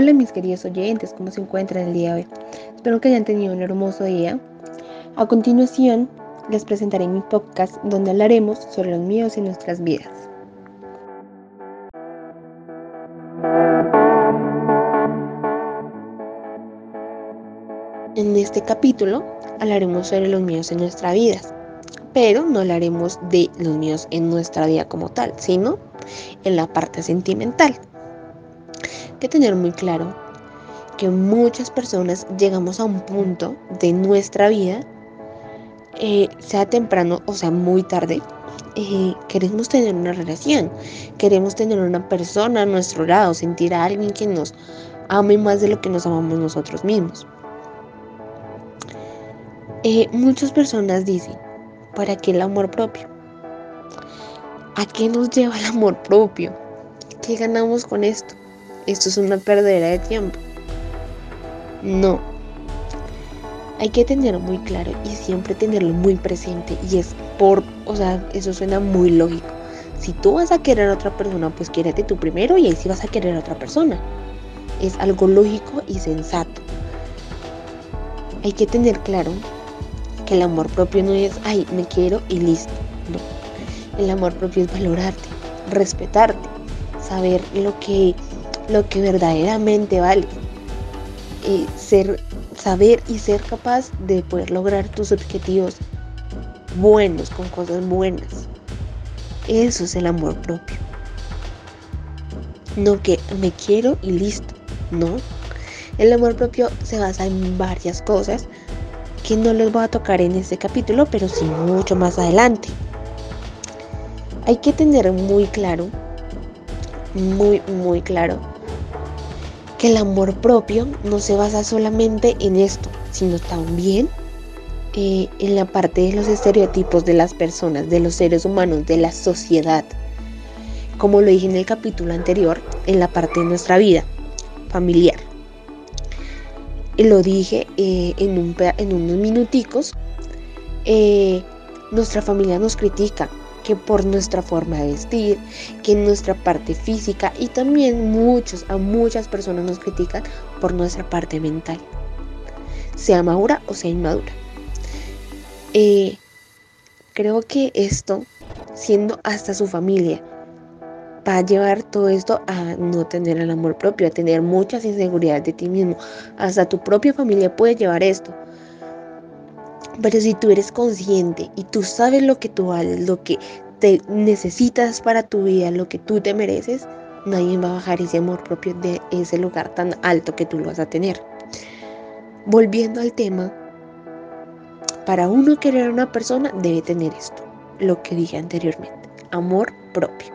Hola mis queridos oyentes, ¿cómo se encuentran el día de hoy? Espero que hayan tenido un hermoso día. A continuación les presentaré mi podcast donde hablaremos sobre los míos y nuestras vidas. En este capítulo hablaremos sobre los míos en nuestra vida, pero no hablaremos de los míos en nuestra vida como tal, sino en la parte sentimental que tener muy claro que muchas personas llegamos a un punto de nuestra vida, eh, sea temprano o sea muy tarde, eh, queremos tener una relación, queremos tener una persona a nuestro lado, sentir a alguien que nos ame más de lo que nos amamos nosotros mismos. Eh, muchas personas dicen, ¿para qué el amor propio? ¿A qué nos lleva el amor propio? ¿Qué ganamos con esto? Esto es una perdera de tiempo. No. Hay que tenerlo muy claro y siempre tenerlo muy presente. Y es por, o sea, eso suena muy lógico. Si tú vas a querer a otra persona, pues quiérete tú primero y ahí sí vas a querer a otra persona. Es algo lógico y sensato. Hay que tener claro que el amor propio no es, ay, me quiero y listo. No. El amor propio es valorarte, respetarte, saber lo que lo que verdaderamente vale. Y ser, saber y ser capaz de poder lograr tus objetivos buenos, con cosas buenas. Eso es el amor propio. No que me quiero y listo. No. El amor propio se basa en varias cosas que no les voy a tocar en este capítulo, pero sí mucho más adelante. Hay que tener muy claro, muy, muy claro, que el amor propio no se basa solamente en esto, sino también eh, en la parte de los estereotipos de las personas, de los seres humanos, de la sociedad. Como lo dije en el capítulo anterior, en la parte de nuestra vida familiar. Lo dije eh, en, un, en, unos minuticos. Eh, nuestra familia nos critica, que por nuestra forma de vestir, que nuestra parte física y también muchos, a muchas personas nos critican por nuestra parte mental, sea madura o sea inmadura. Eh, creo que esto, siendo hasta su familia, va a llevar todo esto a no tener el amor propio, a tener muchas inseguridades de ti mismo. Hasta tu propia familia puede llevar esto. Pero si tú eres consciente y tú sabes lo que tú vales, lo que te necesitas para tu vida, lo que tú te mereces, nadie va a bajar ese amor propio de ese lugar tan alto que tú lo vas a tener. Volviendo al tema, para uno querer a una persona debe tener esto, lo que dije anteriormente, amor propio.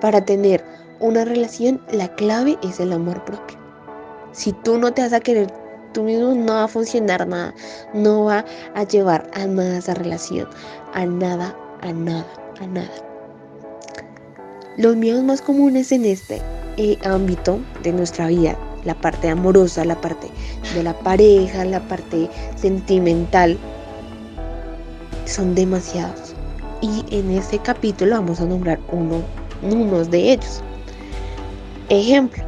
Para tener una relación, la clave es el amor propio. Si tú no te vas a querer tú mismo no va a funcionar nada, no va a llevar a nada esa relación, a nada, a nada, a nada. Los miedos más comunes en este eh, ámbito de nuestra vida, la parte amorosa, la parte de la pareja, la parte sentimental, son demasiados. Y en este capítulo vamos a nombrar uno, unos de ellos. Ejemplo,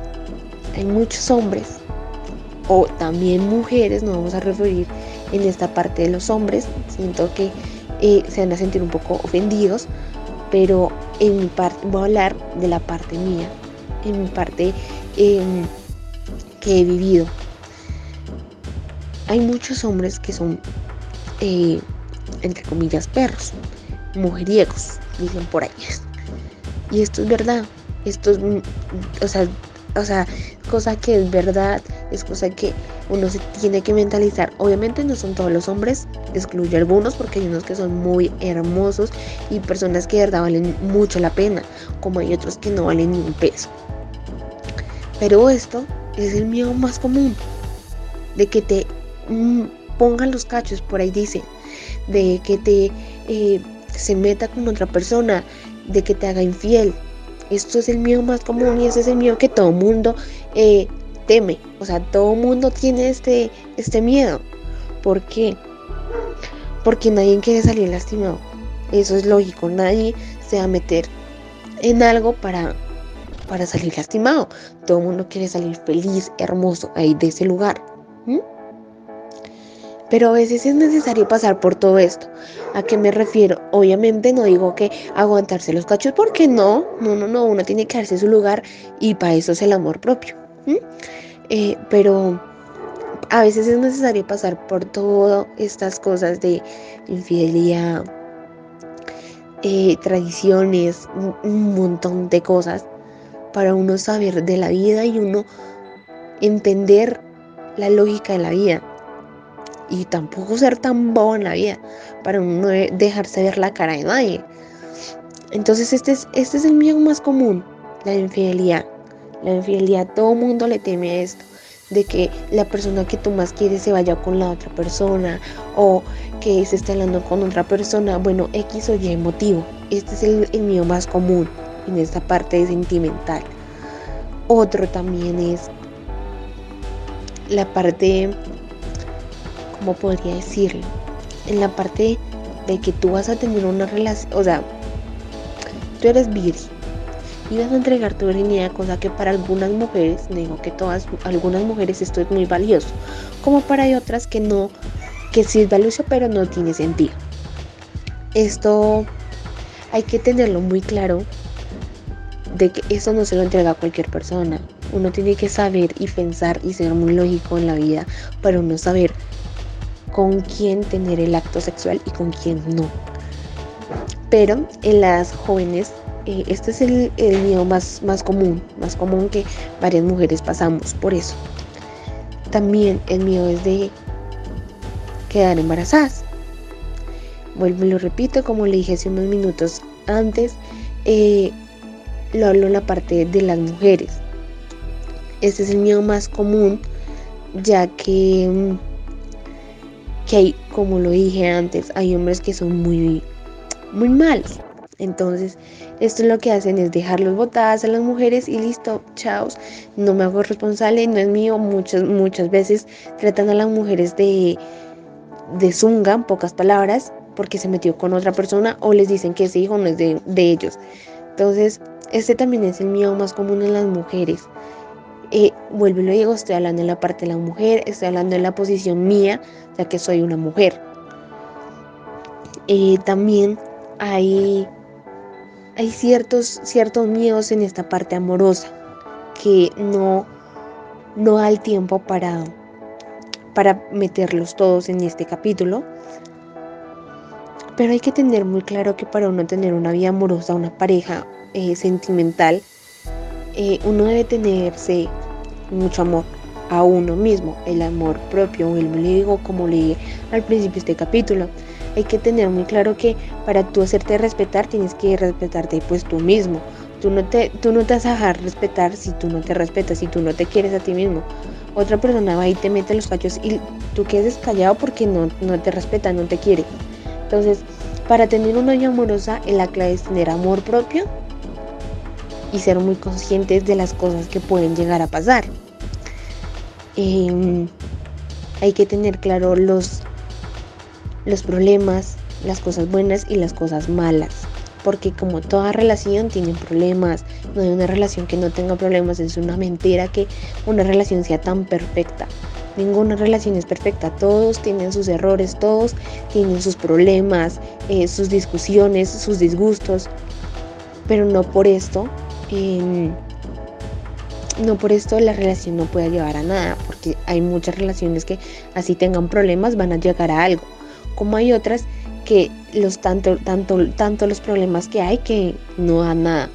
hay muchos hombres o también mujeres, nos vamos a referir en esta parte de los hombres, siento que eh, se van a sentir un poco ofendidos, pero en mi parte, voy a hablar de la parte mía, en mi parte em, que he vivido. Hay muchos hombres que son, eh, entre comillas, perros, mujeriegos, dicen por ahí. Y esto es verdad, esto es, o sea, o sea, cosa que es verdad, es cosa que uno se tiene que mentalizar. Obviamente no son todos los hombres, excluyo algunos porque hay unos que son muy hermosos y personas que de verdad valen mucho la pena, como hay otros que no valen ni un peso. Pero esto es el miedo más común, de que te mm, pongan los cachos, por ahí dicen, de que te eh, se meta con otra persona, de que te haga infiel. Esto es el miedo más común y ese es el miedo que todo mundo eh, teme. O sea, todo mundo tiene este, este miedo. ¿Por qué? Porque nadie quiere salir lastimado. Eso es lógico. Nadie se va a meter en algo para para salir lastimado. Todo mundo quiere salir feliz, hermoso ahí de ese lugar. Pero a veces es necesario pasar por todo esto. ¿A qué me refiero? Obviamente no digo que aguantarse los cachos porque no, no, no, no, uno tiene que darse su lugar y para eso es el amor propio. Eh, pero a veces es necesario pasar por todas estas cosas de infidelidad, eh, tradiciones, un montón de cosas para uno saber de la vida y uno entender la lógica de la vida y tampoco ser tan bobo en la vida para no dejarse ver la cara de nadie. Entonces este es, este es el miedo más común, la infidelidad. La infidelidad, todo mundo le teme a esto, de que la persona que tú más quieres se vaya con la otra persona o que se esté hablando con otra persona, bueno, X o Y motivo. Este es el, el miedo más común en esta parte sentimental. Otro también es la parte ¿cómo podría decirlo? En la parte de que tú vas a tener una relación, o sea, tú eres virgen y vas a entregar tu virginidad, cosa que para algunas mujeres, digo que todas, algunas mujeres esto es muy valioso, como para otras que no, que sí es valioso, pero no tiene sentido. Esto hay que tenerlo muy claro de que eso no se lo entrega a cualquier persona. Uno tiene que saber y pensar y ser muy lógico en la vida para uno saber con quién tener el acto sexual y con quién no. Pero en las jóvenes, eh, este es el, miedo más, más común, más común que varias mujeres pasamos por eso. También el miedo es de quedar embarazadas. Vuelvo y lo repito, como le dije hace unos minutos antes, eh, lo hablo en la parte de las mujeres. Este es el miedo más común, ya que mm, que hay, como lo dije antes, hay hombres que son muy, muy malos. Entonces, esto lo que hacen es dejarlos botadas a las mujeres y listo, chao, no me hago responsable, no es mío. Muchas, muchas veces tratan a las mujeres de, de zunga, en pocas palabras, porque se metió con otra persona o les dicen que ese hijo no es de, de ellos. Entonces, este también es el miedo más común en las mujeres. Eh, vuelvo y lo digo, estoy hablando en la parte de la mujer, estoy hablando en la posición mía, ya que soy una mujer. Eh, también hay, hay ciertos, ciertos miedos en esta parte amorosa que no, no da el tiempo para, para meterlos todos en este capítulo. Pero hay que tener muy claro que para uno tener una vida amorosa, una pareja eh, sentimental, eh, uno debe tenerse mucho amor a uno mismo, el amor propio, el digo como leí al principio de este capítulo. Hay que tener muy claro que para tú hacerte respetar tienes que respetarte pues tú mismo. Tú no, te, tú no te vas a dejar respetar si tú no te respetas, si tú no te quieres a ti mismo. Otra persona va y te mete los cachos y tú quedes callado porque no, no te respeta, no te quiere. Entonces, para tener una vida amorosa, la clave es tener amor propio y ser muy conscientes de las cosas que pueden llegar a pasar. Em, hay que tener claro los, los problemas, las cosas buenas y las cosas malas. Porque como toda relación tiene problemas, no hay una relación que no tenga problemas, es una mentira que una relación sea tan perfecta. Ninguna relación es perfecta, todos tienen sus errores, todos tienen sus problemas, eh, sus discusiones, sus disgustos, pero no por esto no por esto la relación no puede llevar a nada, porque hay muchas relaciones que así tengan problemas van a llegar a algo, como hay otras que los tanto, tanto, tanto los problemas que hay que no dan nada.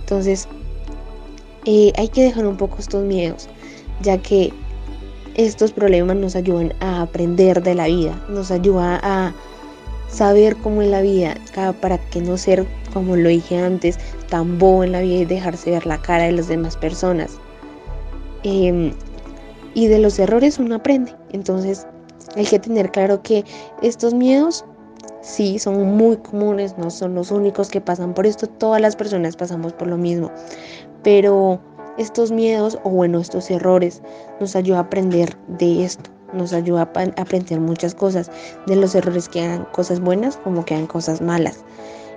Entonces, eh, hay que dejar un poco estos miedos, ya que estos problemas nos ayudan a aprender de la vida, nos ayuda a saber cómo es la vida, para que no ser, como lo dije antes, tan bobo en la vida y dejarse ver la cara de las demás personas. Em, y de los errores uno aprende. Entonces hay que tener claro que estos miedos sí son muy comunes, no son los únicos que pasan por esto, todas las personas pasamos por lo mismo. Pero estos miedos o bueno, estos errores nos ayuda a aprender de esto nos ayuda a aprender muchas cosas. De los errores que hagan cosas buenas como que hagan cosas malas.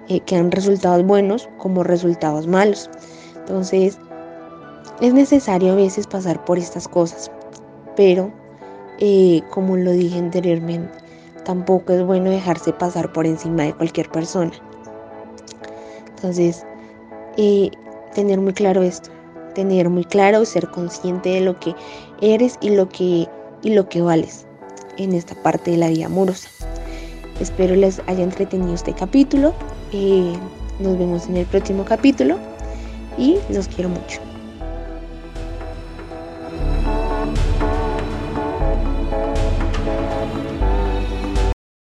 Eh, que resultados buenos como resultados malos. Entonces, es necesario a veces pasar por estas cosas, pero eh, como lo dije anteriormente, tampoco es bueno dejarse pasar por encima de cualquier persona. Entonces, eh, tener muy claro esto, tener muy claro, ser consciente de lo que eres y lo que, y lo que vales en esta parte de la vida amorosa. Espero les haya entretenido este capítulo. Eh, nos vemos en el próximo capítulo y los quiero mucho.